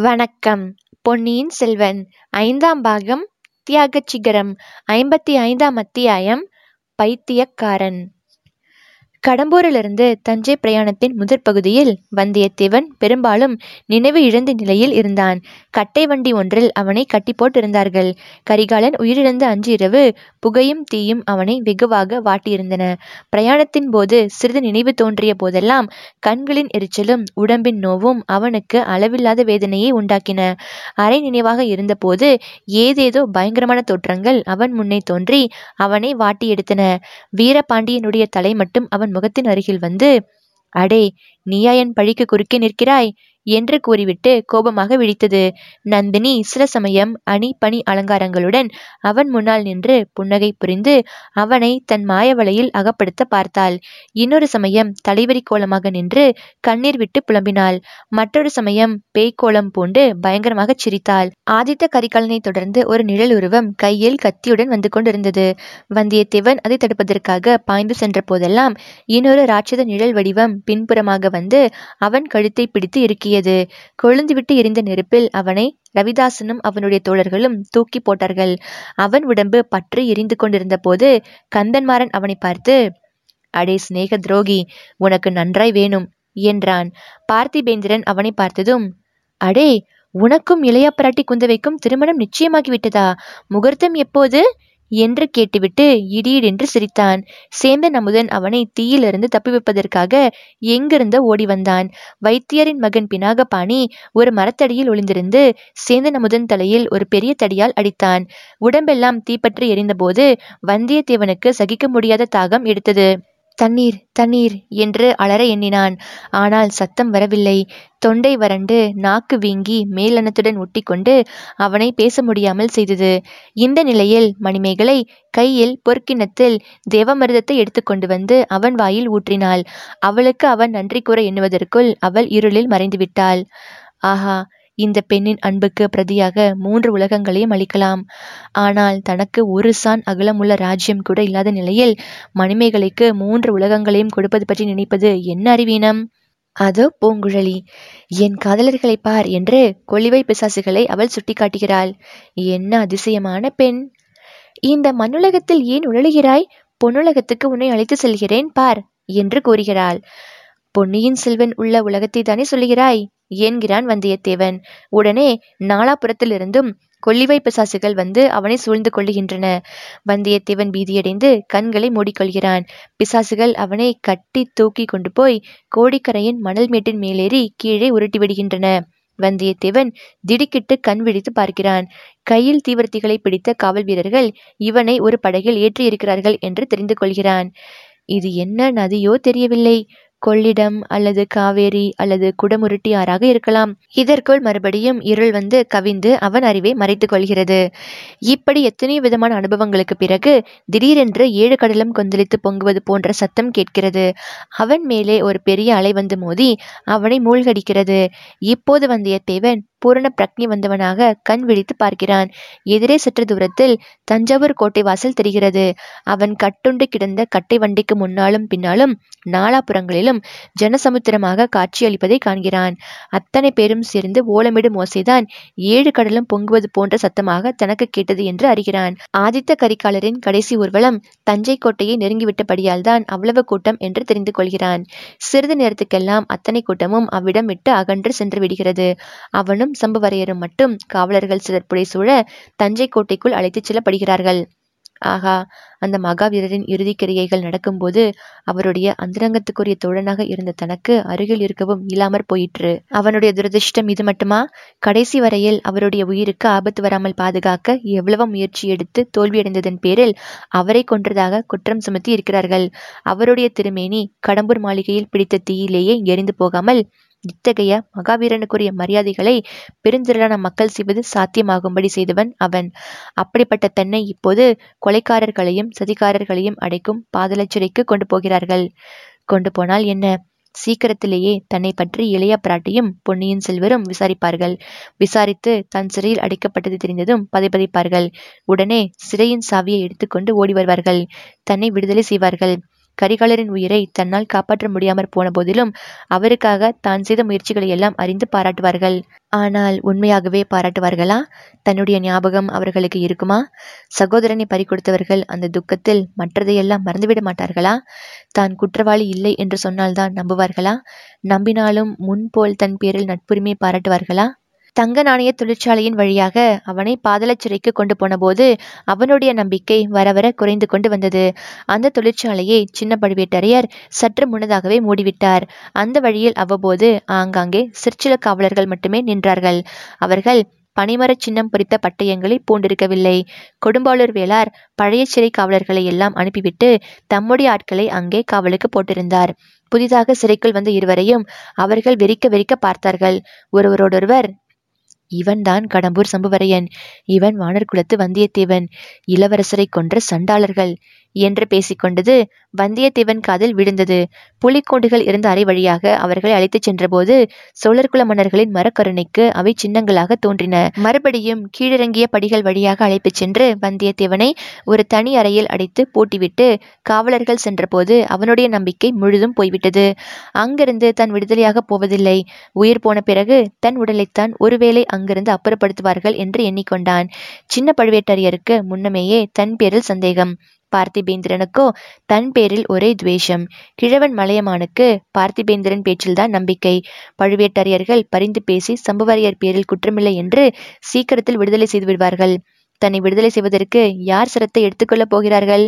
வணக்கம். பொன்னியின் செல்வன் ஐந்தாம் பாகம் தியாகச் சிகரம் ஐம்பத்தி ஐந்தாம் அத்தியாயம் பைத்தியக்காரன். கடம்பூரிலிருந்து தஞ்சை பிரயாணத்தின் முதற் பகுதியில் வந்தியத்தேவன் பெரும்பாலும் நினைவு இழந்த நிலையில் இருந்தான். கட்டை வண்டி ஒன்றில் அவனை கட்டி போட்டிருந்தார்கள். கரிகாலன் உயிரிழந்த அன்று இரவு புகையும் தீயும் அவனை வெகுவாக வாட்டியிருந்தன. பிரயாணத்தின் போது சிறிது நினைவு தோன்றிய போதெல்லாம் கண்களின் எரிச்சலும் உடம்பின் நோவும் அவனுக்கு அளவில்லாத வேதனையை உண்டாக்கின. அரை நினைவாக இருந்தபோது ஏதேதோ பயங்கரமான தோற்றங்கள் அவன் முன்னே தோன்றி அவனை வாட்டி எடுத்தன வீரபாண்டியனுடைய தலை மட்டும் அவன் முகத்தின் அருகில் வந்து அடே நீயா என் பழிக்கு குறுக்கே நிற்கிறாய்? என்று கூறிவிட்டு கோபமாக விழித்தது. நந்தினி சில சமயம் அணி பணி அலங்காரங்களுடன் அவன் முன்னால் நின்று புன்னகை புரிந்து அவனை தன் மாயவலையில் அகப்படுத்த பார்த்தாள். இன்னொரு சமயம் தலைவரி கோலமாக நின்று கண்ணீர் விட்டு புலம்பினாள். மற்றொரு சமயம் பேய்க்கோலம் பூண்டு பயங்கரமாக சிரித்தாள். ஆதித்த கரிகாலனை தொடர்ந்து ஒரு நிழல் உருவம் கையில் கத்தியுடன் வந்து கொண்டிருந்தது. வந்தியத்தேவன் அதை தடுப்பதற்காக பாய்ந்து சென்ற போதெல்லாம் இன்னொரு ராட்சத நிழல் வடிவம் பின்புறமாக வந்து அவன் கழுத்தை பிடித்து இறுக்கியது. கொழுந்துவிட்டு எரிந்த நெருப்பில் அவனை ரவிதாசனும் அவனுடைய தோழர்களும் தூக்கி போட்டார்கள். அவன் உடம்பு பற்றி எரிந்து கொண்டிருந்த போது கந்தன்மாறன் அவனை பார்த்து அடே சிநேக துரோகி உனக்கு நன்றாய் வேணும் என்றான். பார்த்திபேந்திரன் அவனை பார்த்ததும் அடே உனக்கும் இளையா பிராட்டி குந்தவைக்கும் திருமணம் நிச்சயமாகிவிட்டதா? முகூர்த்தம் எப்போது? என்று கேட்டுவிட்டு இடியிடென்று சிரித்தான். சேந்தன் அமுதன் அவனை தீயிலிருந்து தப்பி வைப்பதற்காக எங்கிருந்த ஓடி வந்தான். வைத்தியரின் மகன் பினாகபாணி ஒரு மரத்தடியில் ஒளிந்திருந்து சேந்தன் அமுதன் தலையில் ஒரு பெரிய தடியால் அடித்தான். உடம்பெல்லாம் தீப்பற்றி எரிந்தபோது வந்தியத்தேவனுக்கு சகிக்க முடியாத தாகம் எடுத்தது. தண்ணீர் தண்ணீர் என்று அலற எண்ணினான். ஆனால் சத்தம் வரவில்லை. தொண்டை வறண்டு நாக்கு வீங்கி மேலனத்துடன் ஒட்டிக்கொண்டு அவனை பேச முடியாமல் செய்தது. இந்த நிலையில் மணிமேகலை கையில் பொற்கிணத்தில் தேவமருதத்தை எடுத்துக்கொண்டு வந்து அவன் வாயில் ஊற்றினாள். அவளுக்கு அவன் நன்றி கூற எண்ணுவதற்குள் அவள் இருளில் மறைந்து விட்டாள் ஆஹா! இந்த பெண்ணின் அன்புக்கு பிரதியாக மூன்று உலகங்களையும் அளிக்கலாம். ஆனால் தனக்கு ஒரு சான் அகலமுள்ள ராஜ்யம் கூட இல்லாத நிலையில் மணிமேகலைக்கு மூன்று உலகங்களையும் கொடுப்பது பற்றி நினைப்பது என்ன அறிவீனம்? அதோ பூங்குழலி. என் காதலர்களை பார் என்று கொலிவை பிசாசுகளை அவள் சுட்டிக்காட்டுகிறாள். என்ன அதிசயமான பெண். இந்த மண்ணுலகத்தில் ஏன் உழலுகிறாய்? பொன்னுலகத்துக்கு உன்னை அழைத்து செல்கிறேன் பார் என்று கூறுகிறாள். பொன்னியின் செல்வன் உள்ள உலகத்தை தானே சொல்லுகிறாய் என்கிறான் வந்தியத்தேவன். உடனே நாலாபுரத்திலிருந்தும் கொல்லிவை பிசாசுகள் வந்து அவனை சூழ்ந்து கொள்ளுகின்றன. வந்தியத்தேவன் பீதியடைந்து கண்களை மூடிக்கொள்கிறான். பிசாசுகள் அவனை கட்டி தூக்கி கொண்டு போய் கோடிக்கரையின் மணல் மேட்டின் மேலேறி கீழே உருட்டி விடுகின்றன. வந்தியத்தேவன் திடுக்கிட்டு கண் விழித்து பார்க்கிறான். கையில் தீவிரத்திகளை பிடித்த காவல் வீரர்கள் இவனை ஒரு படகில் ஏற்றியிருக்கிறார்கள் என்று தெரிந்து கொள்கிறான். இது என்ன நதியோ தெரியவில்லை. கொள்ளிடம் அல்லது காவேரி அல்லது குடமுருட்டி ஆறாக இருக்கலாம். இதற்குள் மறுபடியும் இருள் வந்து கவிந்து அவன் அறிவை மறைத்து கொள்கிறது. இப்படி எத்தனையோ விதமான அனுபவங்களுக்கு பிறகு திடீரென்று ஏழு கடலும் கொந்தளித்து பொங்குவது போன்ற சத்தம் கேட்கிறது. அவன் மேலே ஒரு பெரிய அலை வந்து மோதி அவனை மூழ்கடிக்கிறது. இப்போது வந்தியத்தேவன் பூரண பிரக்னி வந்தவனாக கண் விழித்து பார்க்கிறான். எதிரே சற்று தூரத்தில் தஞ்சாவூர் கோட்டை வாசல் தெரிகிறது. அவன் கட்டுண்டு கிடந்த கட்டை வண்டிக்கு முன்னாலும் பின்னாலும் நாலாபுறங்களிலும் ஜனசமுத்திரமாக காட்சியளிப்பதை காண்கிறான். அத்தனை பேரும் சேர்ந்து ஓலமிடும் ஓசைதான் ஏழு கடலும் பொங்குவது போன்ற சத்தமாக தனக்கு கேட்டது என்று அறிகிறான். ஆதித்த கரிகாலரின் கடைசி ஊர்வலம் தஞ்சை கோட்டையை நெருங்கிவிட்டபடியால் தான் அவ்வளவு கூட்டம் என்று தெரிந்து கொள்கிறான். சிறிது நேரத்துக்கெல்லாம் அத்தனை கூட்டமும் அவ்விடம் விட்டு அகன்று சென்று விடுகிறது. அவனும் சம்புவரையரும் மட்டும் காவலர்கள் சிலர் புடைசூழ தஞ்சை கோட்டைக்குள் அழைத்துச் செல்லப்படுகிறார்கள். ஆகா அந்த மகாவீரரின் இறுதி கிரியைகள் நடக்கும்போது அவருடைய அந்தரங்கத்துக்குரிய தோழனாக இருந்த தனக்கு அருகில் இருக்கவும் இயலாமற் போயிற்று. அவனுடைய துரதிர்ஷ்டம் இது மட்டுமா? கடைசி வரையில் அவருடைய உயிருக்கு ஆபத்து வராமல் பாதுகாக்க எவ்வளவு முயற்சி எடுத்து தோல்வியடைந்ததன் பேரில் அவரை கொன்றதாக குற்றம் சுமத்தி இருக்கிறார்கள். அவருடைய திருமேனி கடம்பூர் மாளிகையில் பிடித்த தீயிலேயே எரிந்து போகாமல் இத்தகைய மகாவீரனுக்குரிய மரியாதைகளை பெருந்திரளான மக்கள் செய்வது சாத்தியமாகும்படி செய்தவன் அவன். அப்படிப்பட்ட தன்னை இப்போது கொலைக்காரர்களையும் சதிகாரர்களையும் அடைக்கும் பாதலச்சிறைக்கு கொண்டு போகிறார்கள். கொண்டு போனால் என்ன? சீக்கிரத்திலேயே தன்னை பற்றி இளைய பிராட்டியும் பொன்னியின் செல்வரும் விசாரிப்பார்கள். விசாரித்து தன் சிறையில் அடைக்கப்பட்டது தெரிந்ததும் பதைபதைப்பார்கள். உடனே சிறையின் சாவியை எடுத்துக்கொண்டு ஓடி வருவார்கள். தன்னை விடுதலை செய்வார்கள். கரிகாலரின் உயிரை தன்னால் காப்பாற்ற முடியாமற் போன போதிலும் அவருக்காக தான் செய்த முயற்சிகளை எல்லாம் அறிந்து பாராட்டுவார்கள். ஆனால் உண்மையாகவே பாராட்டுவார்களா? தன்னுடைய ஞாபகம் அவர்களுக்கு இருக்குமா? சகோதரனை பறிகொடுத்தவர்கள் அந்த துக்கத்தில் மற்றதையெல்லாம் மறந்துவிட மாட்டார்களா? தான் குற்றவாளி இல்லை என்று சொன்னால்தான் நம்புவார்களா? நம்பினாலும் முன்போல் தன் பேரில் நட்புரிமை பாராட்டுவார்களா? தங்க நாணய தொழிற்சாலையின் வழியாக அவனை பாதாளச் சிறைக்கு கொண்டு போனபோது அவனுடைய நம்பிக்கை வர வர குறைந்து கொண்டு வந்தது. அந்த தொழிற்சாலையை சின்ன பழுவேட்டரையர் சற்று முன்னதாகவே மூடிவிட்டார். அந்த வழியில் அவ்வப்போது ஆங்காங்கே சிற்சில காவலர்கள் மட்டுமே நின்றார்கள். அவர்கள் பனிமரச் சின்னம் பொறித்த பட்டயங்களை பூண்டிருக்கவில்லை. கொடும்பாளூர் வேளார் பழைய சிறை காவலர்களை எல்லாம் அனுப்பிவிட்டு தம்முடைய ஆட்களை அங்கே காவலுக்கு போட்டிருந்தார். புதிதாக சிறைக்குள் வந்த இருவரையும் அவர்கள் வெறிக்க வெறிக்க பார்த்தார்கள். ஒருவரோடொருவர் இவன்தான் கடம்பூர் சம்புவரையன். இவன் வானர் குலத்து வந்தியத்தேவன். இளவரசரை கொன்ற சண்டாளர்கள். என்று பேசிக்கொண்டது வந்தியத்தேவன் காதில் விழுந்தது. புலிக்கோண்டுகள் இருந்த அறை வழியாக அவர்களை அழைத்துச் சென்றபோது சோழர்குல மன்னர்களின் மரக்கருணைக்கு அவை சின்னங்களாக தோன்றின. மறுபடியும் கீழிறங்கிய படிகள் வழியாக அழைத்துச் சென்று வந்தியத்தேவனை ஒரு தனி அறையில் அடைத்து பூட்டிவிட்டு காவலர்கள் சென்றபோது அவனுடைய நம்பிக்கை முழுதும் போய்விட்டது. அங்கிருந்து தன் விடுதலையாக போவதில்லை. உயிர் போன பிறகு தன் உடலைத்தான் ஒருவேளை அங்கிருந்து அப்புறப்படுத்துவார்கள் என்று எண்ணிக்கொண்டான். சின்ன பழுவேட்டரையருக்கு முன்னமேயே தன் பேரில் சந்தேகம். பார்த்திபேந்திரனுக்கோ தன் பேரில் ஒரே துவேஷம். கிழவன் மலையமானுக்கு பார்த்திபேந்திரன் பேச்சில்தான் நம்பிக்கை. பழுவேட்டரையர்கள் பரிந்து பேசி சம்புவரையர் பேரில் குற்றமில்லை என்று சீக்கிரத்தில் விடுதலை செய்து விடுவார்கள். தன்னை விடுதலை செய்வதற்கு யார் சிரத்தை எடுத்துக்கொள்ளப் போகிறார்கள்?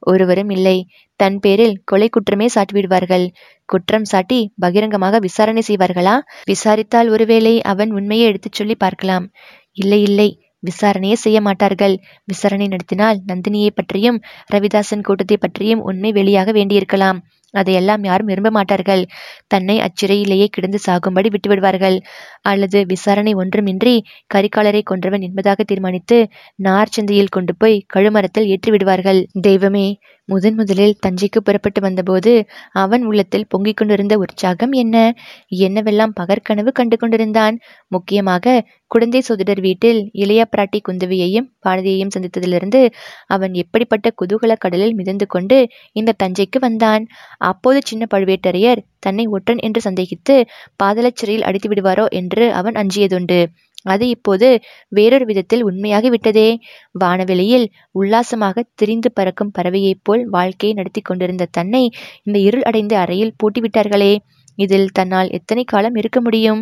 ஒருவரும் இல்லை. தன் பேரில் கொலை குற்றமே சாட்டிவிடுவார்கள் குற்றம் சாட்டி பகிரங்கமாக விசாரணை செய்வார்களா? விசாரித்தால் ஒருவேளை அவன் உண்மையை எடுத்துச் சொல்லி பார்க்கலாம். இல்லை இல்லை. விசாரணையே செய்ய மாட்டார்கள். விசாரணை நடத்தினால் நந்தினியை பற்றியும் ரவிதாசன் கூட்டத்தை பற்றியும் உண்மை வெளியாக வேண்டியிருக்கலாம். அதையெல்லாம் யாரும் விரும்ப மாட்டார்கள். தன்னை அச்சிறையிலேயே கிடந்து சாகும்படி விட்டுவிடுவார்கள். அல்லது விசாரணை ஒன்றுமின்றி கரிகாலரை கொன்றவன் என்பதாக தீர்மானித்து நார்ச்சந்தையில் கொண்டு போய் கழுமரத்தில் ஏற்றி விடுவார்கள் தெய்வமே முதன் முதலில் தஞ்சைக்கு புறப்பட்டு வந்தபோது அவன் உள்ளத்தில் பொங்கிக் கொண்டிருந்த உற்சாகம் என்ன? என்னவெல்லாம் பகற்கனவு கண்டு கொண்டிருந்தான்? முக்கியமாக குழந்தை சோதிடர் வீட்டில் இளைய பிராட்டி குந்தவியையும் பாரதியையும் சந்தித்ததிலிருந்து அவன் எப்படிப்பட்ட குதூகல கடலில் மிதந்து கொண்டு இந்த தஞ்சைக்கு வந்தான்? அப்போது சின்ன பழுவேட்டரையர் தன்னை ஒற்றன் என்று சந்தேகித்து பாதலச் சிறையில் அடித்து விடுவாரோ என்று என்று அவன் அஞ்சியதுண்டு. அது இப்போது வேறொரு விதத்தில் உண்மையாகி விட்டதே வானவெளியில் உல்லாசமாக திரிந்து பறக்கும் பறவையைப் போல் வாழ்க்கையை நடத்தி கொண்டிருந்த தன்னை இந்த இருள் அடைந்த அறையில் பூட்டிவிட்டார்களே. இதில் தன்னால் எத்தனை காலம் இருக்க முடியும்?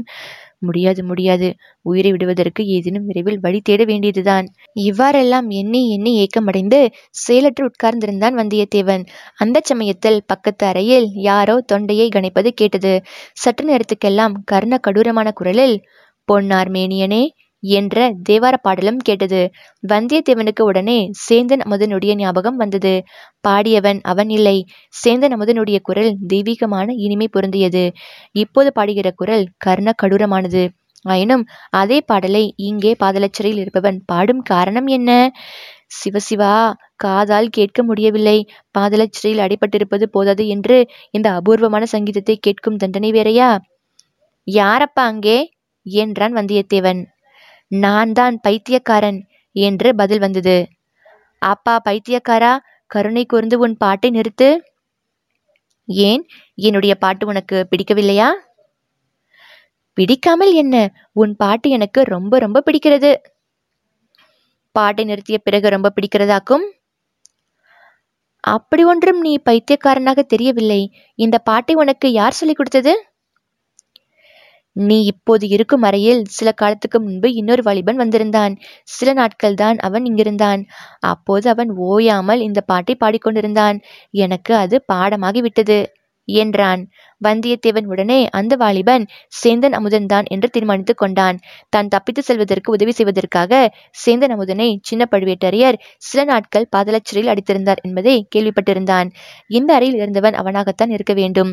முடியாது முடியாது. உயிரை விடுவதற்கு ஏதேனும் விரைவில் வழி தேட வேண்டியதுதான். இவ்வாறெல்லாம் எண்ணி எண்ணி ஏக்கமடைந்து செயலற்று உட்கார்ந்திருந்தான் வந்தியத்தேவன். அந்த சமயத்தில் பக்கத்து அறையில் யாரோ தொண்டையை கணிப்பது கேட்டது. சற்று நேரத்துக்கெல்லாம் கர்ண கடூரமான குரலில் பொன்னார் மேனியனே என்ற தேவார பாடலும் கேட்டது. வந்தியத்தேவனுக்கு உடனே சேந்தன் அமுதனுடைய ஞாபகம் வந்தது. பாடியவன் அவன் இல்லை. சேந்தன் அமுதனுடைய குரல் தெய்வீகமான இனிமை பொருந்தியது. இப்போது பாடுகிற குரல் கர்ண கடூரமானது. ஆயினும் அதே பாடலை இங்கே பாதலச்சிறையில் இருப்பவன் பாடும் காரணம் என்ன? சிவசிவா காதால் கேட்க முடியவில்லை. பாதலச்சிறையில் அடைப்பட்டிருப்பது போதாது என்று இந்த அபூர்வமான சங்கீதத்தை கேட்கும் தண்டனை வேறையா? யாரப்பா அங்கே? என்றான் வந்தியத்தேவன். நான் தான் பைத்தியக்காரன் என்று பதில் வந்தது. அப்பா பைத்தியக்காரா கருணை கூர்ந்து உன் பாட்டை நிறுத்து. ஏன்? என்னுடைய பாட்டு உனக்கு பிடிக்கவில்லையா? பிடிக்காமல் என்ன? உன் பாட்டு எனக்கு ரொம்ப ரொம்ப பிடிக்கிறது. பாட்டை நிறுத்திய பிறகு ரொம்ப பிடிக்கிறதாக்கும்? அப்படி ஒன்றும் நீ பைத்தியக்காரனாக தெரியவில்லை. இந்த பாட்டை உனக்கு யார் சொல்லிக் கொடுத்தது? நீ இப்போது இருக்கும் அறையில் சில காலத்துக்கு முன்பு இன்னொரு வாலிபன் வந்திருந்தான். சில நாட்கள் தான் அவன் இங்கிருந்தான். அப்போது அவன் ஓயாமல் இந்த பாட்டை பாடிக்கொண்டிருந்தான். எனக்கு அது பாடமாகிவிட்டது என்றான். வந்தியத்தேவன் உடனே அந்த வாலிபன் சேந்தன் அமுதன் தான் என்று தீர்மானித்துக் கொண்டான். தான் தப்பித்து செல்வதற்கு உதவி செய்வதற்காக சேந்தன் அமுதனை சின்ன பழுவேட்டரையர் சில நாட்கள் பாதலச்சிறையில் அடித்திருந்தார் என்பதை கேள்விப்பட்டிருந்தான். இந்த அறையில் இருந்தவன் அவனாகத்தான் இருக்க வேண்டும்.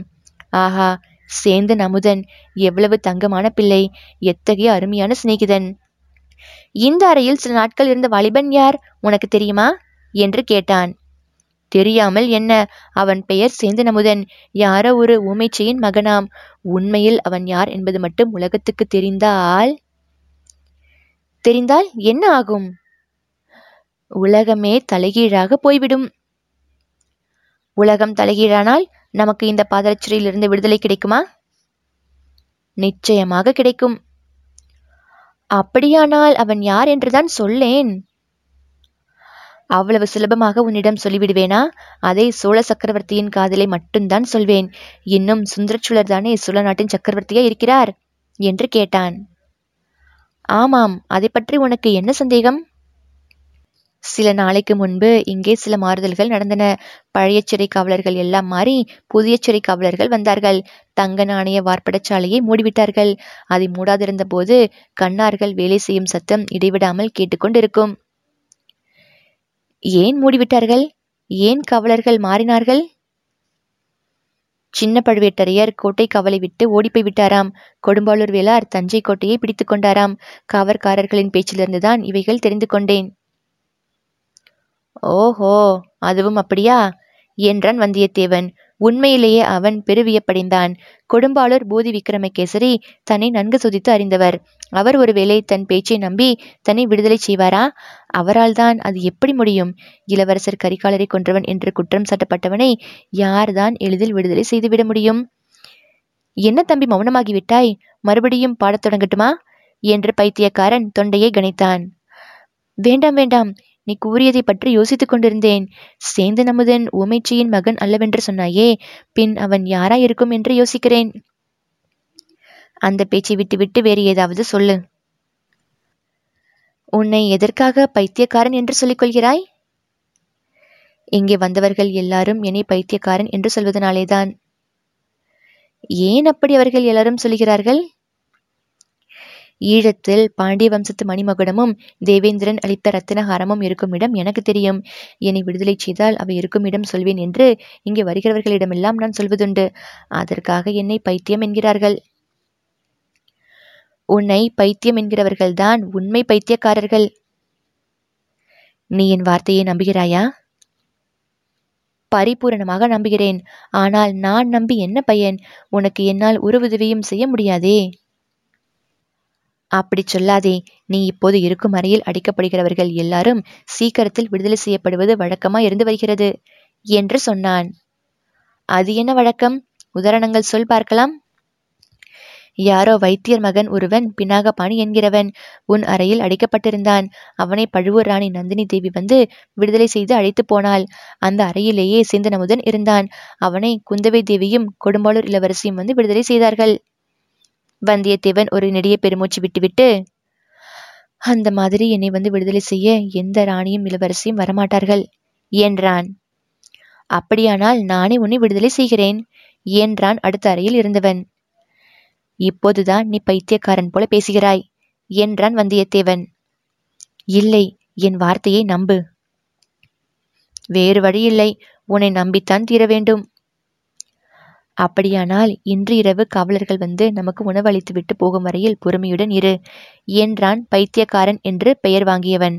ஆஹா சேந்தன் அமுதன் எவ்வளவு தங்கமான பிள்ளை எத்தகைய அருமையான சிநேகிதன். இந்த அறையில் சில நாட்கள் இருந்த வாலிபன் யார் உனக்கு தெரியுமா? என்று கேட்டான். தெரியாமல் என்ன அவன் பெயர் சேந்தன் அமுதன் யாரோ ஒரு ஊமைச்சையின் மகனாம். உண்மையில் அவன் யார் என்பது மட்டும் உலகத்துக்கு தெரிந்தால்? தெரிந்தால் என்ன ஆகும்? உலகமே தலைகீழாக போய்விடும். உலகம் தலைகீழானால் நமக்கு இந்த பாதரட்சையிலிருந்து விடுதலை கிடைக்குமா? நிச்சயமாக கிடைக்கும். அப்படியானால் அவன் யார் என்றுதான் சொல்லேன். அவ்வளவு சுலபமாக உன்னிடம் சொல்லிவிடுவேனா? அதை சோழ சக்கரவர்த்தியின் காதலை மட்டும்தான் சொல்வேன். இன்னும் சுந்தரச்சுழர் தானே சோழ நாட்டின் சக்கரவர்த்தியா இருக்கிறார்? என்று கேட்டான். ஆமாம் அதை பற்றி உனக்கு என்ன சந்தேகம்? சில நாளைக்கு முன்பு இங்கே சில மாறுதல்கள் நடந்தன. பழைய சிறை காவலர்கள் எல்லாம் மாறி புதிய சிறை காவலர்கள் வந்தார்கள். தங்க நாணய வார்ப்படச்சாலையை மூடிவிட்டார்கள். அதை மூடாதிருந்த போது கண்ணார்கள் வேலை செய்யும் சத்தம் இடைவிடாமல் கேட்டுக்கொண்டிருக்கும். ஏன் மூடிவிட்டார்கள்? ஏன் காவலர்கள் மாறினார்கள்? சின்ன பழுவேட்டரையர் கோட்டை கவலை விட்டு ஓடிப்போய் விட்டாராம். கொடும்பாளூர் வேளார் தஞ்சை கோட்டையை பிடித்து கொண்டாராம். காவற்காரர்களின் பேச்சிலிருந்துதான் இவைகள் தெரிந்து கொண்டேன். ஓஹோ அதுவும் அப்படியா? என்றான் வந்தியத்தேவன். உண்மையிலேயே அவன் பெருவியப்படைந்தான். கொடும்பாளூர் பூதி விக்ரமகேசரி தன்னை நன்கு சுதித்து அறிந்தவர். அவர் ஒருவேளை தன் பேச்சை நம்பி தன்னை விடுதலை செய்வாரா? அவரால் தான் அது எப்படி முடியும்? இளவரசர் கரிகாலரை கொன்றவன் என்று குற்றம் சாட்டப்பட்டவனை யார்தான் எளிதில் விடுதலை செய்துவிட முடியும்? என்ன தம்பி மௌனமாகிவிட்டாய்? மறுபடியும் பாடத் தொடங்கட்டுமா? என்று பைத்தியக்காரன் தொண்டையை கணித்தான். வேண்டாம் வேண்டாம். நீ கூறியதை பற்றி யோசித்துக் கொண்டிருந்தேன். சேந்தன் அமுதன் ஊமைச்சியின் மகன் அல்லவென்று சொன்னாயே? பின் அவன் யாராயிருக்கும் என்று யோசிக்கிறேன். அந்த பேச்சை விட்டுவிட்டு வேறு ஏதாவது சொல்லு. உன்னை எதற்காக பைத்தியக்காரன் என்று சொல்லிக்கொள்கிறாய் இங்கே வந்தவர்கள் எல்லாரும் என்னை பைத்தியக்காரன் என்று சொல்வதனாலேதான். ஏன் அப்படி அவர்கள் எல்லாரும் சொல்கிறார்கள் ஈழத்தில் பாண்டிய வம்சத்து மணிமகுடமும் தேவேந்திரன் அளித்த ரத்தினஹாரமும் இருக்கும் இடம் எனக்கு தெரியும். என்னை விடுதலை செய்தால் அவை இருக்கும் இடம் சொல்வேன் என்று இங்கே வருகிறவர்களிடமெல்லாம் நான் சொல்வதுண்டு. அதற்காக என்னை பைத்தியம் என்கிறார்கள். உன்னை பைத்தியம் என்கிறவர்கள்தான் உண்மை பைத்தியக்காரர்கள். நீ என் வார்த்தையை நம்புகிறாயா? பரிபூரணமாக நம்புகிறேன். ஆனால் நான் நம்பி என்ன பயன்? உனக்கு என்னால் ஒரு உதவியும் செய்ய முடியாதே. அப்படி சொல்லாதே. நீ இப்போது இருக்கும் அறையில் அடிக்கப்படுகிறவர்கள் எல்லாரும் சீக்கிரத்தில் விடுதலை செய்யப்படுவது வழக்கமா இருந்து வருகிறது என்று சொன்னான். அது என்ன வழக்கம்? உதாரணங்கள் சொல் பார்க்கலாம். யாரோ வைத்தியர் மகன் ஒருவன் பினாகபாணி என்கிறவன் உன் அறையில் அடைக்கப்பட்டிருந்தான். அவனை பழுவூர் ராணி நந்தினி தேவி வந்து விடுதலை செய்து அழைத்து போனாள். அந்த அறையிலேயே சிந்தனமுதன் இருந்தான். அவனை குந்தவை தேவியும் கொடும்பாளூர் இளவரசியும் வந்து விடுதலை செய்தார்கள். வந்தியத்தேவன் ஒரு நெடிய பெருமூச்சு விட்டுவிட்டு அந்த மாதிரி என்னை வந்து விடுதலை செய்ய எந்த ராணியும் இளவரசியும் வரமாட்டார்கள் என்றான். அப்படியானால் நானே உன்னை விடுதலை செய்கிறேன் என்றான் அடுத்த அறையில் இருந்தவன். இப்போதுதான் நீ பைத்தியக்காரன் போல பேசுகிறாய் என்றான் வந்தியத்தேவன். இல்லை என் வார்த்தையை நம்பு. வேறு வழியில்லை உன்னை நம்பித்தான் தீர வேண்டும் அப்படியானால் இன்று இரவு காவலர்கள் வந்து நமக்கு உணவளித்துவிட்டு போகும் வரையில் பொறுமையுடன் இரு. என்றான் பைத்தியக்காரன் என்று பெயர் வாங்கியவன்.